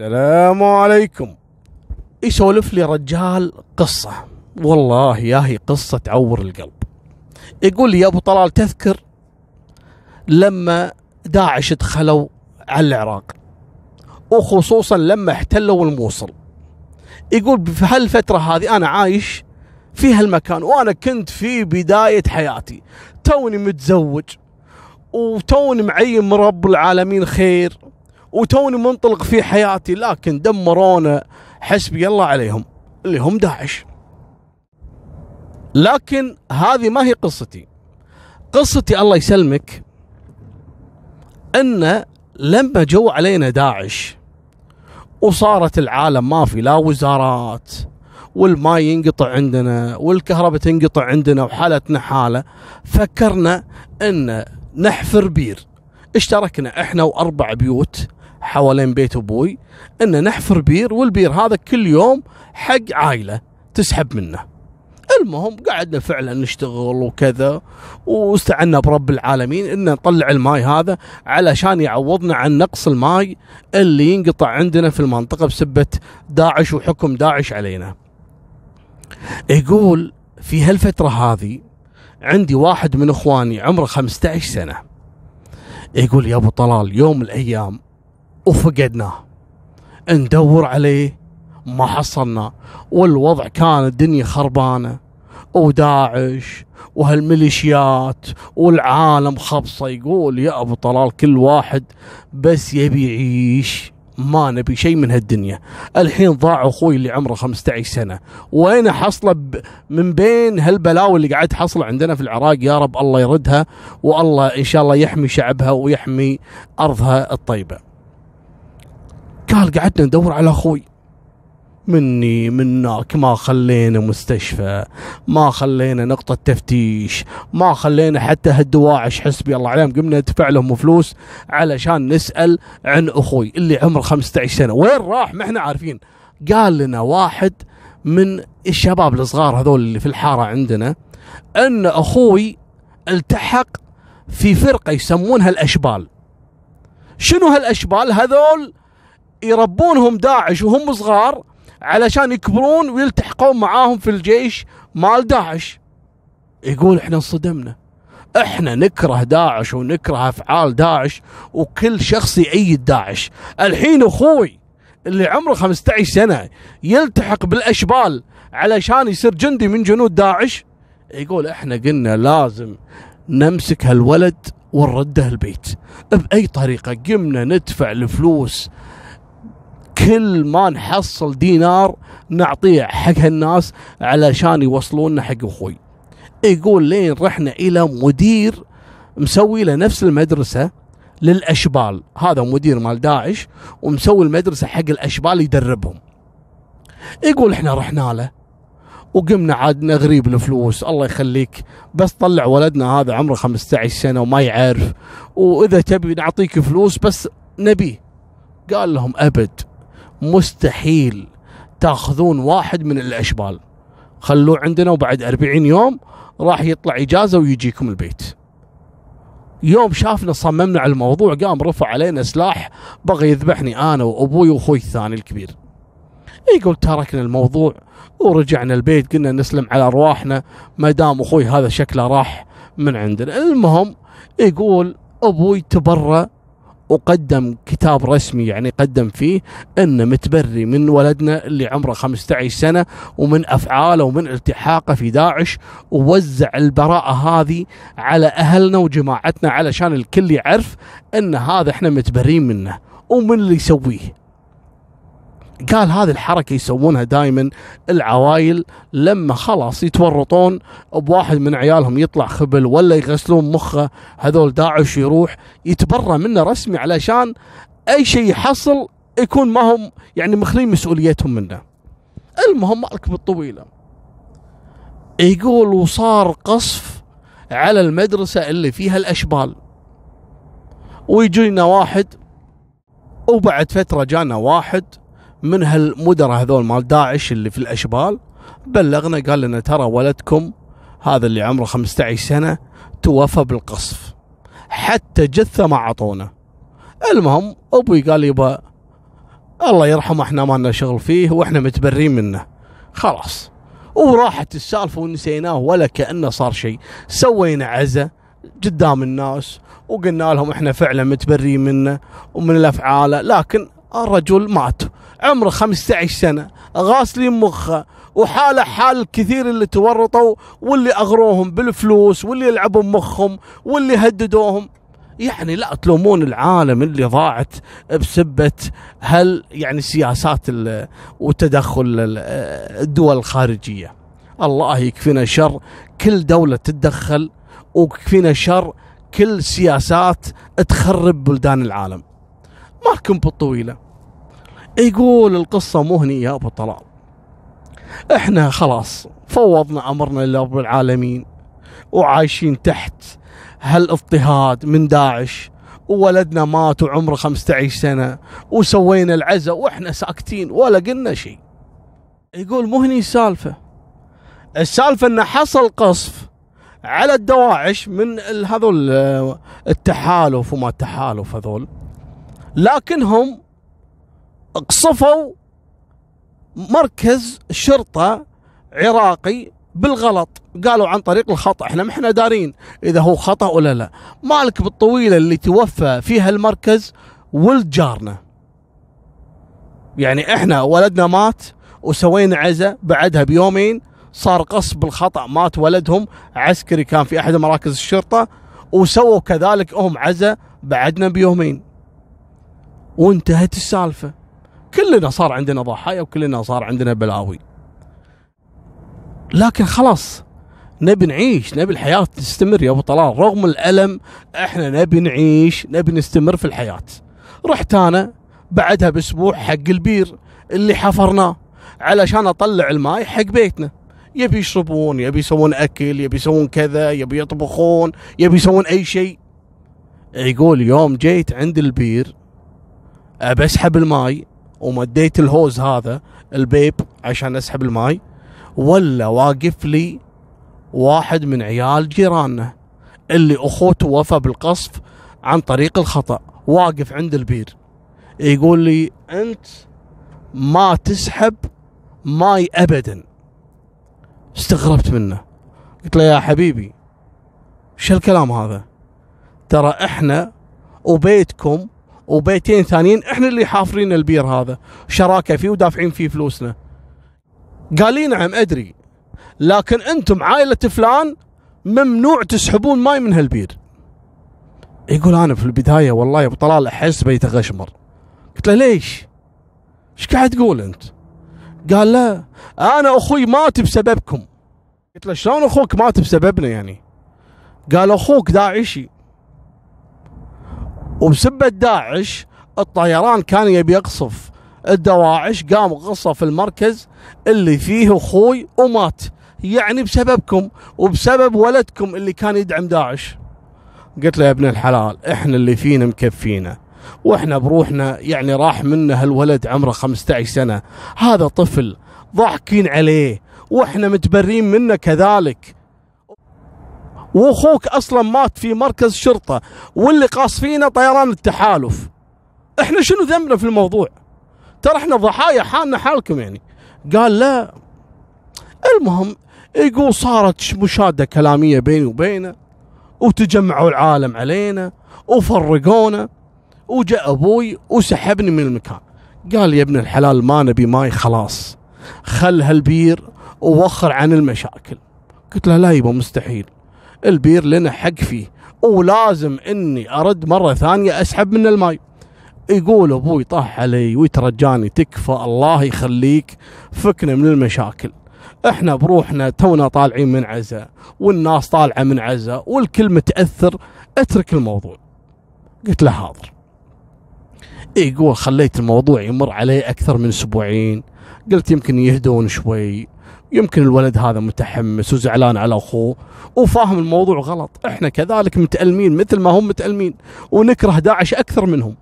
السلام عليكم. يسولف لي رجال قصة. والله يا هي قصة تعور القلب. يقول لي يا أبو طلال تذكر لما داعش دخلوا على العراق. وخصوصا لما احتلوا الموصل. يقول في هالفترة هذه أنا عايش في هالمكان وأنا كنت في بداية حياتي. توني متزوج وتوني معين من رب العالمين خير. وتوني منطلق في حياتي لكن دمرونا حسبي الله عليهم اللي هم داعش. لكن هذه ما هي قصتي. قصتي الله يسلمك إن لما جو علينا داعش وصارت العالم ما في لا وزارات والماء ينقطع عندنا والكهرباء تنقطع عندنا وحالتنا حالة فكرنا إن نحفر بير. اشتركنا إحنا وأربع بيوت حوالين بيت أبوي ان نحفر بير والبير هذا كل يوم حق عائلة تسحب منه المهم قعدنا فعلا نشتغل وكذا واستعنا برب العالمين ان نطلع الماي هذا علشان يعوضنا عن نقص الماي اللي ينقطع عندنا في المنطقة بسبة داعش وحكم داعش علينا. يقول في هالفترة هذه عندي واحد من إخواني عمره 15 سنة يقول يا أبو طلال يوم الأيام وفقدناه ندور عليه ما حصلنا. والوضع كان الدنيا خربانة وداعش وهالميليشيات والعالم خبصة. يقول يا أبو طلال كل واحد بس يبي يعيش ما نبي شيء من هالدنيا. الحين ضاع أخوي اللي عمره 15 سنة. وين حصله من بين هالبلاوي اللي قاعد تحصل عندنا في العراق؟ يا رب الله يردها والله إن شاء الله يحمي شعبها ويحمي أرضها الطيبة. قال قعدنا ندور على أخوي. مني منك ما خلينا مستشفى ما خلينا نقطة تفتيش ما خلينا حتى هالدواعش حسبي الله عليهم قمنا ندفع لهم فلوس علشان نسأل عن أخوي اللي عمره 15 سنة. وين راح؟ ما إحنا عارفين. قال لنا واحد من الشباب الصغار هذول اللي في الحارة عندنا أن أخوي التحق في فرقة يسمونها الأشبال. شنو هالأشبال هذول؟ يربونهم داعش وهم صغار علشان يكبرون ويلتحقون معاهم في الجيش مال داعش. يقول إحنا انصدمنا. إحنا نكره داعش ونكره أفعال داعش وكل شخص يأيد داعش. الحين أخوي اللي عمره 15 سنة يلتحق بالأشبال علشان يصير جندي من جنود داعش يقول إحنا قلنا لازم نمسك هالولد ونرده البيت. بأي طريقة؟ قمنا ندفع الفلوس كل ما نحصل دينار نعطيه حق هالناس علشان يوصلونا حق أخوي. يقول لين رحنا إلى مدير مسوي له نفس المدرسة للأشبال. هذا مدير مال داعش ومسوي المدرسة حق الأشبال يدربهم. يقول إحنا رحنا له وقمنا عاد نغريب الفلوس. الله يخليك. بس طلع ولدنا هذا عمره 15 سنة وما يعرف. وإذا تبي نعطيك فلوس بس نبيه قال لهم أبد. مستحيل تاخذون واحد من الاشبال. خلوه عندنا وبعد أربعين يوم راح يطلع إجازة ويجيكم البيت. يوم شافنا صممنا على الموضوع قام رفع علينا سلاح بغى يذبحني أنا وأبوي وأخوي الثاني الكبير. يقول تركنا الموضوع ورجعنا البيت قلنا نسلم على أرواحنا ما دام أخوي هذا شكله راح من عندنا. المهم يقول أبوي تبرأ وقدم كتاب رسمي يعني قدم فيه انه متبري من ولدنا اللي عمره 15 سنة ومن أفعاله ومن التحاقه في داعش ووزع البراءة هذه على أهلنا وجماعتنا علشان الكل يعرف إن هذا إحنا متبرين منه. ومن اللي يسويه؟ قال هذه الحركة يسوونها دائما العوائل لما خلاص يتورطون بواحد من عيالهم يطلع خبل ولا يغسلون مخه هذول داعش يروح يتبرى منه رسمي علشان أي شيء يحصل يكون ما هم يعني مخلين مسؤوليتهم منه. المهم مالك بالطويلة. يقول وصار قصف على المدرسة اللي فيها الأشبال. ويجينا واحد وبعد فترة جانا واحد من هالمدراء هذول مال داعش اللي في الأشبال بلغنا قال لنا ترى ولدكم هذا اللي عمره 15 سنة توفى بالقصف. حتى جثة ما عطونا المهم أبوي قال يبا الله يرحمه إحنا ما لنا شغل فيه وإحنا متبرين منه. خلاص. وراحت السالفة ونسيناه ولا كأنه صار شيء. سوينا عزة قدام الناس وقلنا لهم إحنا فعلا متبرين منه ومن الافعاله لكن الرجل مات عمره 15 سنة غاسلين مخه وحاله حال الكثير اللي تورطوا واللي أغروهم بالفلوس واللي يلعبوا مخهم واللي هددوهم. يعني لا تلومون العالم اللي ضاعت بسبة هل يعني سياسات وتدخل الدول الخارجية. الله يكفينا شر كل دولة تتدخل ويكفينا شر كل سياسات تخرب بلدان العالم. ما لكم بالطويلة يقول القصة مهني يا أبو طلال. إحنا خلاص فوضنا أمرنا لرب العالمين وعايشين تحت هالإضطهاد من داعش وولدنا مات وعمره 15 سنة وسوينا العزة وإحنا ساكتين ولا قلنا شيء. يقول مو هني السالفة. السالفة انه حصل قصف على الدواعش من هذول التحالف وما التحالف هذول. لكنهم قصفوا مركز شرطة عراقي بالغلط. قالوا عن طريق الخطأ. إحنا ما إحنا دارين إذا هو خطأ ولا لا. مالك بالطويلة اللي توفى فيها المركز ولد جارنا. يعني إحنا ولدنا مات وسوينا عزة بعدها بيومين صار قص بالخطأ. مات ولدهم عسكري كان في أحد مراكز الشرطة وسووا كذلك هم عزة بعدنا بيومين. وانتهت السالفة. كلنا صار عندنا ضحايا وكلنا صار عندنا بلاوي. لكن خلاص نبي نعيش نبي الحياة تستمر يا أبو طلال. رغم الألم إحنا نبي نعيش نبي نستمر في الحياة. رحت أنا بعدها بأسبوع حق البير اللي حفرناه علشان أطلع الماي حق بيتنا. يبي يشربون يبي يسوون أكل يبي يسوون كذا يبي يطبخون يبي يسوون أي شيء. يقول يوم جيت عند البير أبى أسحب الماي ومديت ال hose هذا ال pipe عشان أسحب الماي ولا واقف لي واحد من عيال جيراننا اللي أخوه توفى بالقصف عن طريق الخطأ واقف عند البير. يقول لي أنت ما تسحب ماي ابدا. استغربت منه. قلت له يا حبيبي شو الكلام هذا؟ ترى إحنا وبيتكم وبيتين ثانيين إحنا اللي حافرين البير هذا. شراكة فيه ودافعين فيه فلوسنا. قال لي نعم أدري. لكن أنتم عائلة فلان ممنوع تسحبون ماي من هالبير. يقول أنا في البداية والله يا أبو طلال أحس بيتغشمر قلت له ليش؟ إيش قاعد تقول أنت؟ قال لا أنا أخوي مات بسببكم. قلت له شلون أخوك مات بسببنا يعني؟ قال أخوك داعشي. وبسبة داعش الطيران كان يبي يقصف. الدواعش قام غصف المركز اللي فيه أخوي ومات. يعني بسببكم وبسبب ولدكم اللي كان يدعم داعش. قلت له يا ابن الحلال إحنا اللي فينا مكفينا. وإحنا بروحنا يعني راح منا هالولد عمره 15 سنة. هذا طفل ضاحكين عليه. وإحنا متبرين منه كذلك. وأخوك أصلا مات في مركز شرطة واللي قاصفينه طيران التحالف. إحنا شنو ذنبنا في الموضوع؟ ترى إحنا ضحايا حالنا حالكم يعني. قال لا. المهم يقول صارت مشادة كلامية بيني وبينه وتجمعوا العالم علينا وفرقونا وجاء أبوي وسحبني من المكان. قال يا ابن الحلال ما نبي ماي خلاص خل هالبير ووخر عن المشاكل. قلت له لا يبا مستحيل. البير لنا حق فيه. ولازم إني أرد مرة ثانية أسحب من الماي. يقول أبوي طاح علي ويترجاني تكفى الله يخليك فكنا من المشاكل. إحنا بروحنا تونا طالعين من عزة والناس طالعة من عزة والكل متأثر. أترك الموضوع. قلت له حاضر. يقول خليت الموضوع يمر عليه أكثر من أسبوعين. قلت يمكن يهدون شوي. يمكن الولد هذا متحمس وزعلان على أخوه وفاهم الموضوع غلط. إحنا كذلك متألمين مثل ما هم متألمين ونكره داعش أكثر منهم.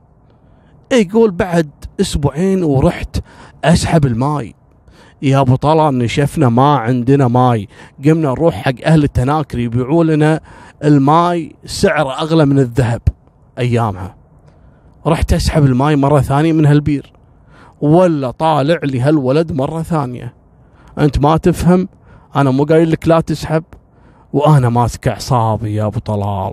يقول بعد أسبوعين ورحت أسحب الماي. يا أبو طلال نشفنا ما عندنا ماي. قمنا نروح حق أهل التناكر يبيعوا لنا الماي سعره أغلى من الذهب أيامها. رحت أسحب الماي مرة ثانية من هالبير. ولا طالع لي هالولد مرة ثانية. أنت ما تفهم أنا مو قايل لك لا تسحب وأنا ماسك أعصابي يا أبو طلال.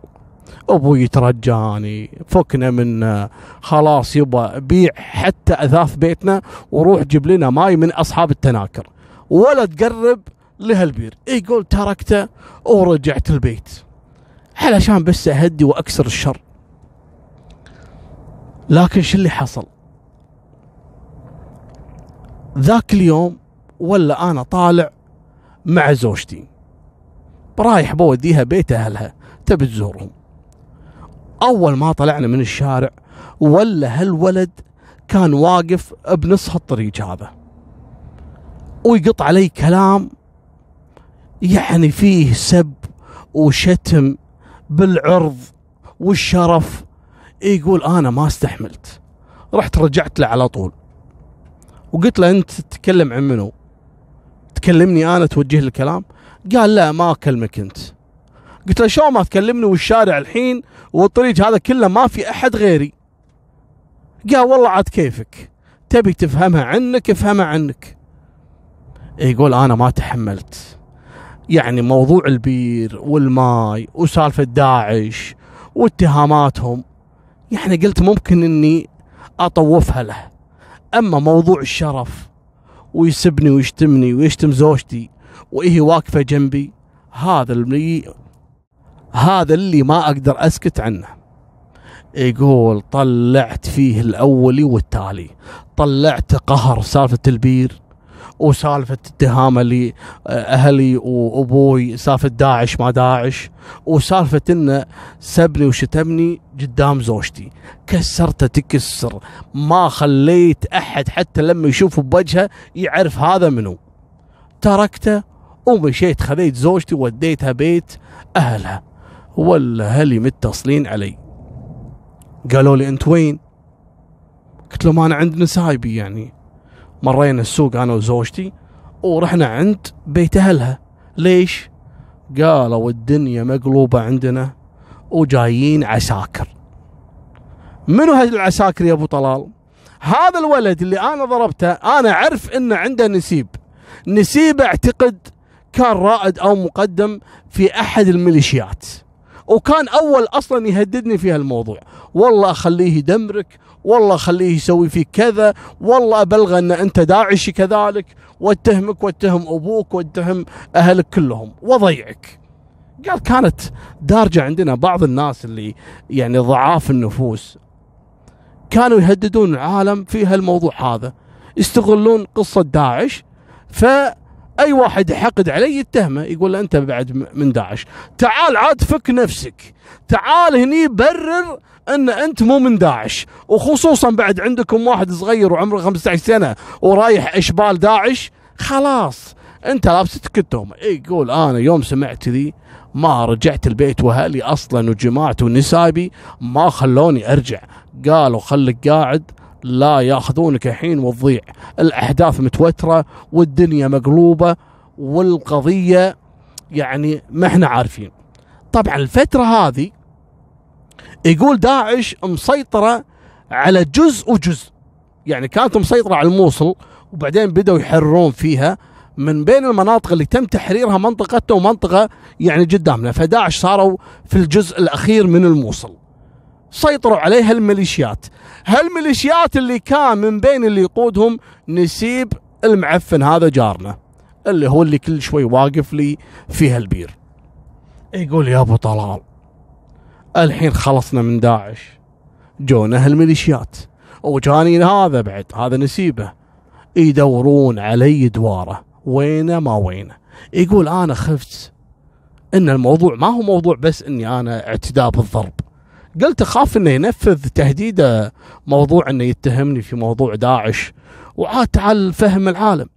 أبوي يترجاني فكنا منه خلاص يبا بيع حتى أثاث بيتنا وروح جيب لنا ماي من أصحاب التناكر. ولا تقرب لهالبير. يقول تركته ورجعت البيت. علشان بس أهدي وأكسر الشر. لكن شو اللي حصل؟ ذاك اليوم ولا أنا طالع مع زوجتي. رايح بوديها بيت أهلها تبي تزورهم. أول ما طلعنا من الشارع ولا هالولد كان واقف بنص الطريق هذا. ويقط علي كلام يعني فيه سب وشتم بالعرض والشرف. يقول أنا ما استحملت. رحت رجعت له على طول. وقلت له أنت تتكلم عن منو؟ تكلمني أنا توجه لي الكلام؟ قال لا ما أكلمك أنت. قلت له شلون ما تكلمني والشارع الحين والطريق هذا كله ما في أحد غيري. قال والله عاد كيفك؟ تبي تفهمها عنك افهمها عنك. يقول أنا ما تحملت. يعني موضوع البير والماي وسالفة داعش واتهاماتهم يعني قلت ممكن إني أطوفها له. أما موضوع الشرف ويسبني ويشتمني ويشتم زوجتي وهي واقفة جنبي. هذا اللي هذا اللي ما أقدر أسكت عنه. يقول طلعت فيه الاولي والتالي. طلعت قهر سالفة البير. وسالفة اتهامه لي أهلي وأبوي سالفة داعش ما داعش وسالفة إنه سبني وشتمني قدام زوجتي. كسرته تكسر. ما خليت أحد حتى لما يشوفه بوجهه يعرف هذا منو. تركته ومشيت خذيت زوجتي وديتها بيت أهلها. ولا هلي متصلين علي. قالوا لي أنت وين؟ قلت لهم أنا عند نسايبي يعني. مرينا السوق أنا وزوجتي ورحنا عند بيت أهلها. ليش؟ قالوا الدنيا مقلوبة عندنا وجايين عساكر. منو هذه العساكر يا أبو طلال؟ هذا الولد اللي أنا ضربته أنا أعرف إنه عنده نسيب. نسيب أعتقد كان رائد أو مقدم في أحد الميليشيات. وكان أول أصلا يهددني في هالموضوع. والله أخليه يدمرك والله اخليه يسوي فيك كذا والله أبلغ أن أنت داعشي كذلك واتهمك واتهم أبوك واتهم أهلك كلهم وضيعك. قال كانت دارجة عندنا بعض الناس اللي يعني ضعاف النفوس كانوا يهددون العالم في هالموضوع هذا يستغلون قصة داعش ف أي واحد يحقد علي يتهمه يقول له أنت بعد من داعش. تعال عاد فك نفسك. تعال هني برر أن أنت مو من داعش. وخصوصا بعد عندكم واحد صغير وعمره 15 سنة ورايح إشبال داعش خلاص أنت لابستك التهمه يقول أنا يوم سمعت ذي ما رجعت البيت وأهلي أصلا وجماعتي ونسايبي ما خلوني أرجع. قالوا خليك قاعد لا ياخذونك الحين وتضيع. الاحداث متوترة والدنيا مقلوبة والقضية يعني ما إحنا عارفين. طبعا الفترة هذه يقول داعش مسيطرة على جزء وجزء. يعني كانت مسيطرة على الموصل وبعدين بدأوا يحررون فيها من بين المناطق اللي تم تحريرها منطقته ومنطقة يعني قدامنا. فداعش صاروا في الجزء الأخير من الموصل. سيطروا عليها الميليشيات. هالميليشيات اللي كان من بين اللي يقودهم نسيب المعفن هذا جارنا اللي هو اللي كل شوي واقف لي في هالبير يقول يا أبو طلال الحين خلصنا من داعش. جونا هالميليشيات. وجاني هذا بعد هذا نسيبه. يدورون علي دواره وينه ما وينه. يقول أنا خفت إن الموضوع ما هو موضوع بس إني أنا اعتداء بالضرب. قلت أخاف إنه ينفذ تهديده موضوع إنه يتهمني في موضوع داعش. وعاد تعال فهم العالم.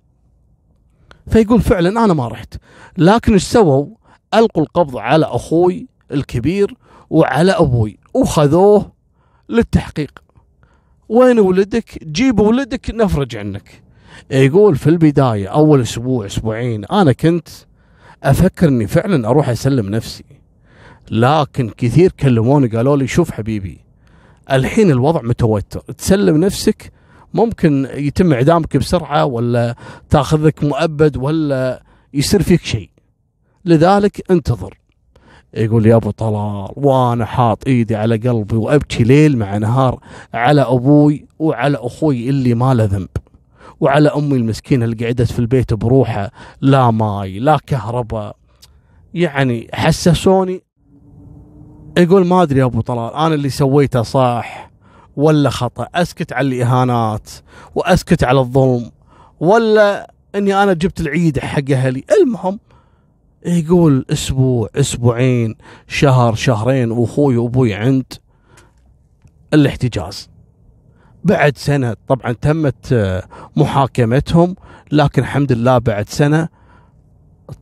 فيقول فعلا أنا ما رحت. لكن إيش سووا؟ ألقوا القبض على أخوي الكبير وعلى أبوي. وخذوه للتحقيق. وين ولدك؟ جيب ولدك نفرج عنك. يقول في البداية أول أسبوع أسبوعين أنا كنت أفكر إني فعلا أروح أسلم نفسي. لكن كثير كلموني قالوا لي شوف حبيبي الحين الوضع متوتر تسلم نفسك ممكن يتم إعدامك بسرعة ولا تاخذ لك مؤبد ولا يصير فيك شيء. لذلك انتظر. يقول يا أبو طلال وأنا حاط إيدي على قلبي وأبكي ليل مع نهار على أبوي وعلى أخوي اللي ما له ذنب وعلى أمي المسكينة اللي قعدت في البيت بروحها لا ماي لا كهرباء. يعني حسسوني يقول ما أدري يا أبو طلال أنا اللي سويته صح ولا خطأ؟ أسكت على الإهانات وأسكت على الظلم ولا إني أنا جبت العيد حق أهلي؟ المهم يقول أسبوع أسبوعين شهر شهرين وأخوي وأبوي عند الاحتجاز. بعد سنة طبعا تمت آه، محاكمتهم لكن الحمد لله بعد سنة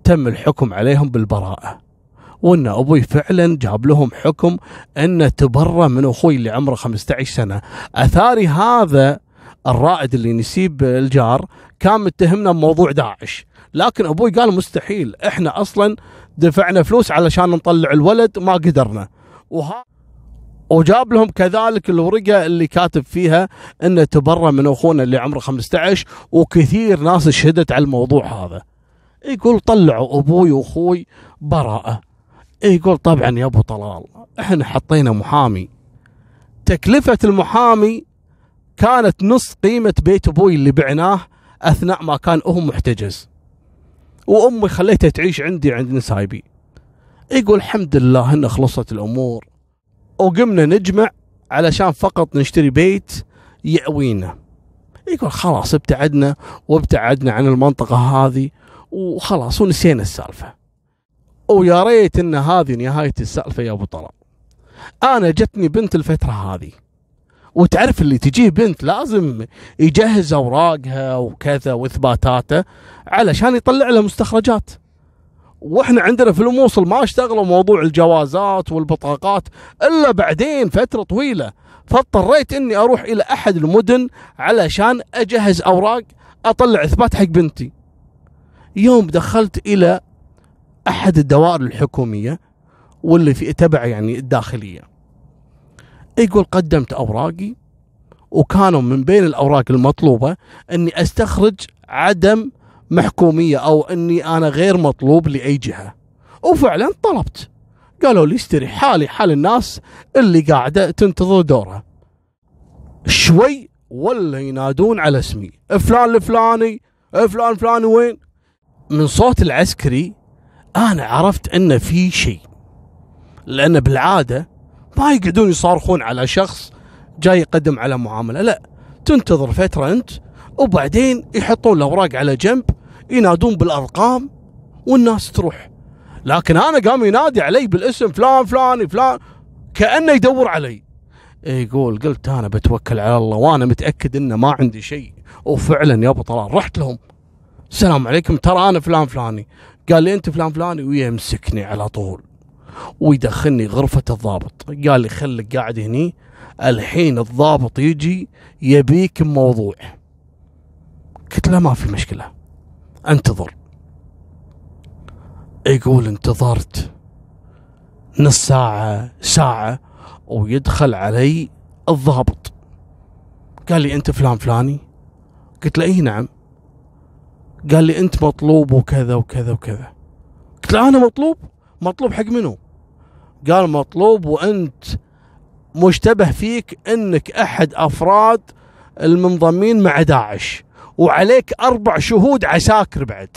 تم الحكم عليهم بالبراءة. وإن أبوي فعلا جاب لهم حكم إنه تبرى من أخوي اللي عمره 15 سنة. أثاري هذا الرائد اللي نسيب الجار كان متهمنا بموضوع داعش. لكن أبوي قال مستحيل إحنا أصلا دفعنا فلوس علشان نطلع الولد ما قدرنا. وها وجاب لهم كذلك الورقة اللي كاتب فيها انه تبرى من أخونا اللي عمره 15 وكثير ناس شهدت على الموضوع هذا. يقول طلعوا أبوي وأخوي براءة. يقول طبعا يا أبو طلال إحنا حطينا محامي. تكلفة المحامي كانت نص قيمة بيت أبوي اللي بعناه أثناء ما كان هو محتجز. وأمي خليتها تعيش عندي عند نسايبي. يقول الحمد لله إن خلصت الأمور. وقمنا نجمع علشان فقط نشتري بيت يأوينا. يقول خلاص ابتعدنا وابتعدنا عن المنطقة هذه وخلاص ونسينا السالفة. ويا ريت إن هذه نهاية السالفة يا أبو طلال. أنا جتني بنت الفترة هذه. وتعرف اللي تجيه بنت لازم يجهز أوراقها وكذا وإثباتاته علشان يطلع لها مستخرجات. وإحنا عندنا في الموصل ما اشتغلوا موضوع الجوازات والبطاقات إلا بعدين فترة طويلة. فاضطريت إني أروح إلى أحد المدن علشان أجهز أوراق أطلع إثبات حق بنتي. يوم دخلت إلى أحد الدوائر الحكومية واللي في تبع يعني الداخلية. يقول قدمت أوراقي وكانوا من بين الأوراق المطلوبة إني أستخرج عدم محكومية أو إني أنا غير مطلوب لأي جهة. وفعلا طلبت. قالوا لي استري حالي حال الناس اللي قاعدة تنتظر دورها شوي ولا ينادون على اسمي. فلان الفلاني فلان فلاني وين؟ من صوت العسكري أنا عرفت انه في شيء. لأن بالعادة ما يقعدون يصارخون على شخص جاي يقدم على معاملة. لا تنتظر فترة أنت وبعدين يحطون الأوراق على جنب ينادون بالأرقام والناس تروح. لكن أنا قام ينادي علي بالاسم فلان فلان فلان كأنه يدور علي. يقول قلت أنا بتوكل على الله وأنا متأكد أنه ما عندي شيء. وفعلا يا أبو طلال رحت لهم. السلام عليكم ترى أنا فلان فلاني. قال لي أنت فلان فلاني ويمسكني على طول ويدخلني غرفة الضابط. قال لي خليك قاعد هني. الحين الضابط يجي يبيك موضوع. قلت له ما في مشكلة. انتظر. يقول انتظرت نص ساعة ساعة. ويدخل علي الضابط. قال لي أنت فلان فلاني. قلت له إي نعم. قال لي أنت مطلوب وكذا وكذا وكذا. قلت له أنا مطلوب؟ مطلوب حق منو؟ قال مطلوب وأنت مشتبه فيك إنك أحد أفراد المنضمين مع داعش وعليك أربع شهود عساكر بعد.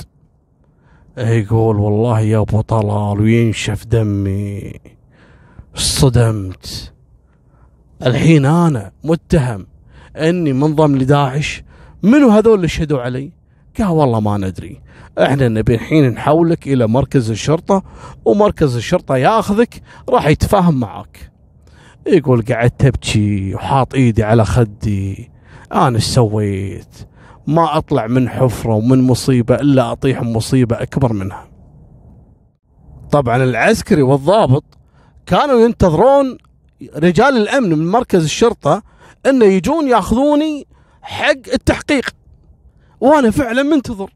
يقول والله يا أبو طلال وينشف دمي. صدمت. الحين أنا متهم إني منضم لداعش. منو هذول اللي شهدوا علي؟ قال والله ما ندري. إحنا نبي الحين نحولك إلى مركز الشرطة ومركز الشرطة ياخذك راح يتفاهم معك. يقول قعدت ابكي وحاط إيدي على خدي. أنا إيش سويت؟ ما أطلع من حفرة ومن مصيبة إلا أطيح مصيبة أكبر منها. طبعا العسكري والضابط كانوا ينتظرون رجال الأمن من مركز الشرطة إنه يجون ياخذوني حق التحقيق. وأنا فعلا منتظر.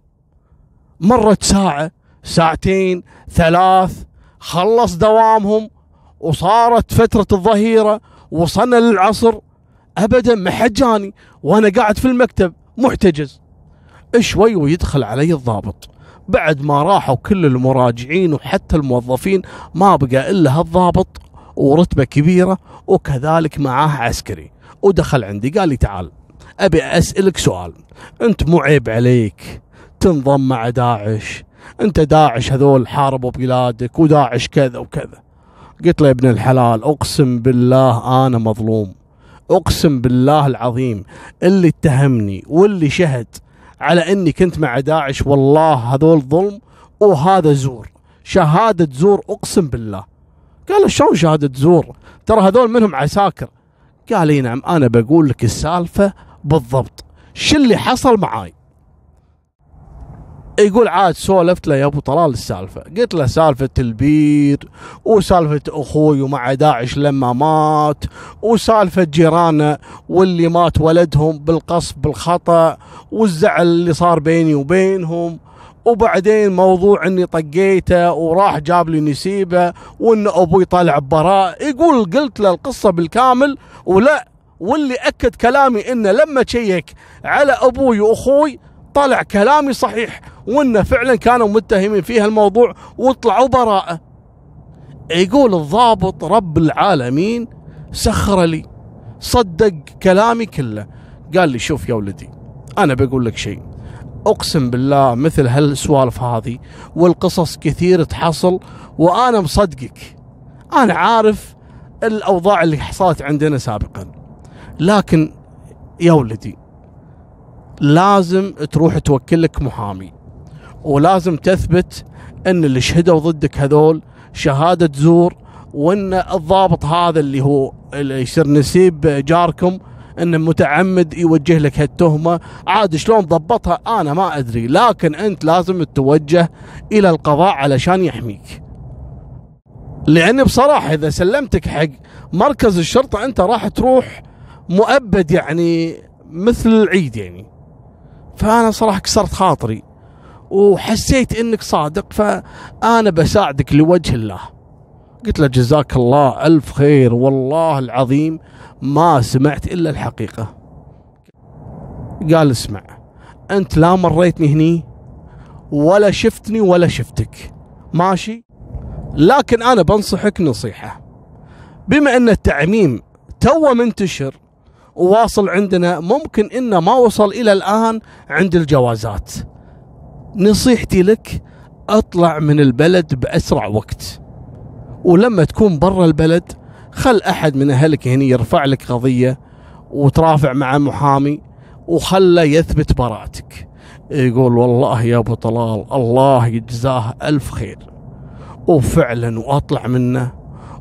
مرت ساعة ساعتين ثلاث خلص دوامهم وصارت فترة الظهيرة وصلنا للعصر. ابدا ما حد جاني وأنا قاعد في المكتب محتجز. شوي ويدخل علي الضابط. بعد ما راحوا كل المراجعين وحتى الموظفين ما بقى إلا هالضابط ورتبة كبيرة وكذلك معاه عسكري. ودخل عندي قال لي تعال. أبي أسألك سؤال. أنت مو عيب عليك تنضم مع داعش؟ أنت داعش هذول حاربوا بلادك وداعش كذا وكذا. قلت له يا ابن الحلال أقسم بالله أنا مظلوم. أقسم بالله العظيم. اللي اتهمني واللي شهد على إني كنت مع داعش والله هذول ظلم وهذا زور. شهادة زور أقسم بالله. قال شلون شهادة زور؟ ترى هذول منهم عساكر. قال نعم أنا بقول لك السالفة بالضبط. شو اللي حصل معاي؟ يقول عاد سولفت له يا أبو طلال السالفة. قلت له سالفة البير وسالفة أخوي ومع داعش لما مات وسالفة جيرانه واللي مات ولدهم بالقصف بالخطأ والزعل اللي صار بيني وبينهم. وبعدين موضوع إني طقيته وراح جاب لي نسيبه وإن أبوي طلع براء. يقول قلت له القصة بالكامل ولا واللي أكد كلامي إنه لما تشيك على أبوي وأخوي طلع كلامي صحيح وإنه فعلا كانوا متهمين في هالموضوع وطلعوا براءة. يقول الضابط رب العالمين سخر لي صدق كلامي كله. قال لي شوف يا ولدي أنا بقول لك شيء أقسم بالله مثل هالسوالف هذه والقصص كثير تحصل وأنا مصدقك. أنا عارف الأوضاع اللي حصلت عندنا سابقا. لكن يا ولدي لازم تروح توكل لك محامي ولازم تثبت إن اللي شهدوا ضدك هذول شهادة زور وإن الضابط هذا اللي هو اللي يصير نسيب جاركم انه متعمد يوجه لك هالتهمة. عاد شلون ضبطها أنا ما أدري لكن أنت لازم تتوجه إلى القضاء علشان يحميك. لاني بصراحة إذا سلمتك حق مركز الشرطة أنت راح تروح مؤبد يعني مثل العيد يعني. فأنا صراحة كسرت خاطري وحسيت إنك صادق فأنا بساعدك لوجه الله. قلت له جزاك الله ألف خير والله العظيم ما سمعت إلا الحقيقة. قال اسمع أنت لا مريتني هني ولا شفتني ولا شفتك. ماشي؟ لكن أنا بنصحك نصيحة. بما أن التعميم تو منتشر وواصل عندنا ممكن إنه ما وصل إلى الآن عند الجوازات. نصيحتي لك أطلع من البلد بأسرع وقت. ولما تكون برا البلد خل أحد من أهلك هنا يرفع لك قضية وترافع مع محامي وخله يثبت براءتك. يقول والله يا أبو طلال الله يجزاه ألف خير. وفعلا وأطلع منه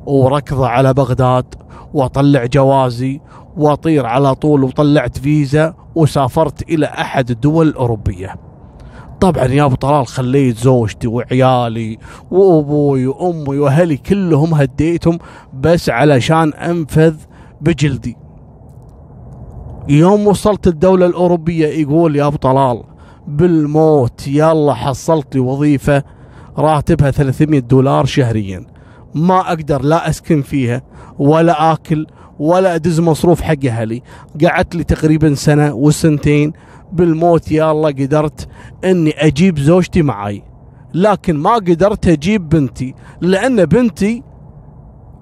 وركضه على بغداد وأطلع جوازي واطير على طول وطلعت فيزا وسافرت إلى أحد الدول الأوروبية. طبعا يا أبو طلال خليت زوجتي وعيالي وأبوي وأمي وأهلي كلهم هديتهم بس علشان أنفذ بجلدي. يوم وصلت الدولة الأوروبية يقول يا أبو طلال بالموت يلا حصلت لي وظيفة راتبها 300 دولار شهريا. ما أقدر لا أسكن فيها ولا آكل ولا أدز مصروف حق أهلي قعدت لي تقريبا سنة وسنتين. بالموت يا الله قدرت إني أجيب زوجتي معي لكن ما قدرت أجيب بنتي لأن بنتي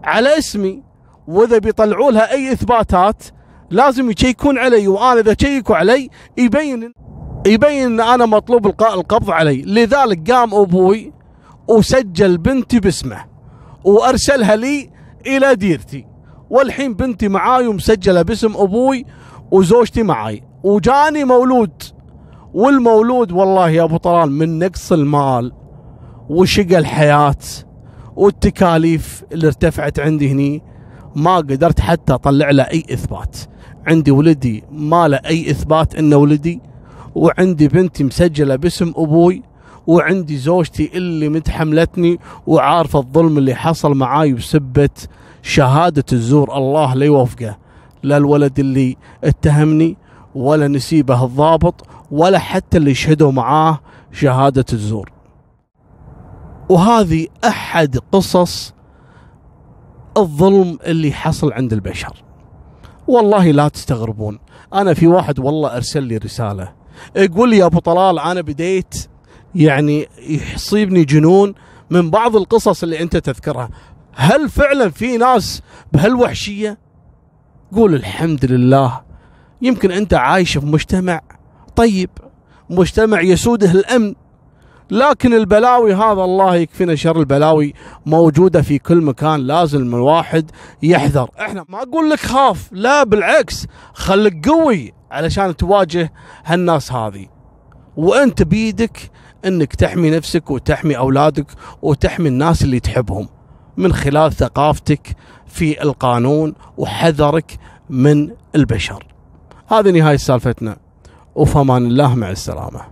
على اسمي. وإذا بيطلعوا لها أي إثباتات لازم يشيكون علي. وأنا إذا شيكوا علي يبين يبين إن أنا مطلوب إلقاء القبض علي. لذلك قام أبوي وسجل بنتي باسمه وأرسلها لي إلى ديرتي. والحين بنتي معاي ومسجلة باسم أبوي وزوجتي معاي. وجاني مولود. والمولود والله يا أبو طلال من نقص المال وشقى الحياة والتكاليف اللي ارتفعت عندي هني. ما قدرت حتى أطلع له أي إثبات. عندي ولدي ما له أي إثبات إنه ولدي. وعندي بنتي مسجلة باسم أبوي. وعندي زوجتي اللي متحملتني وعارفة الظلم اللي حصل معاي بسبه شهادة الزور الله لا يوفقه لا الولد اللي اتهمني ولا نسيبه الضابط ولا حتى اللي شهدوا معاه شهادة الزور. وهذه أحد قصص الظلم اللي حصل عند البشر. والله لا تستغربون أنا في واحد والله أرسل لي رسالة يقول لي يا أبو طلال أنا بديت يعني يصيبني جنون من بعض القصص اللي أنت تذكرها. هل فعلا في ناس بهالوحشية؟ قول الحمد لله. يمكن أنت عايش في مجتمع طيب مجتمع يسوده الأمن لكن البلاوي هذا الله يكفينا شر البلاوي موجودة في كل مكان لازم الواحد يحذر. إحنا ما أقول لك خاف لا بالعكس خليك قوي علشان تواجه هالناس هذه. وانت بيدك إنك تحمي نفسك وتحمي أولادك وتحمي الناس اللي تحبهم. من خلال ثقافتك في القانون وحذرك من البشر. هذه نهاية سالفتنا. وفمان الله مع السلامة.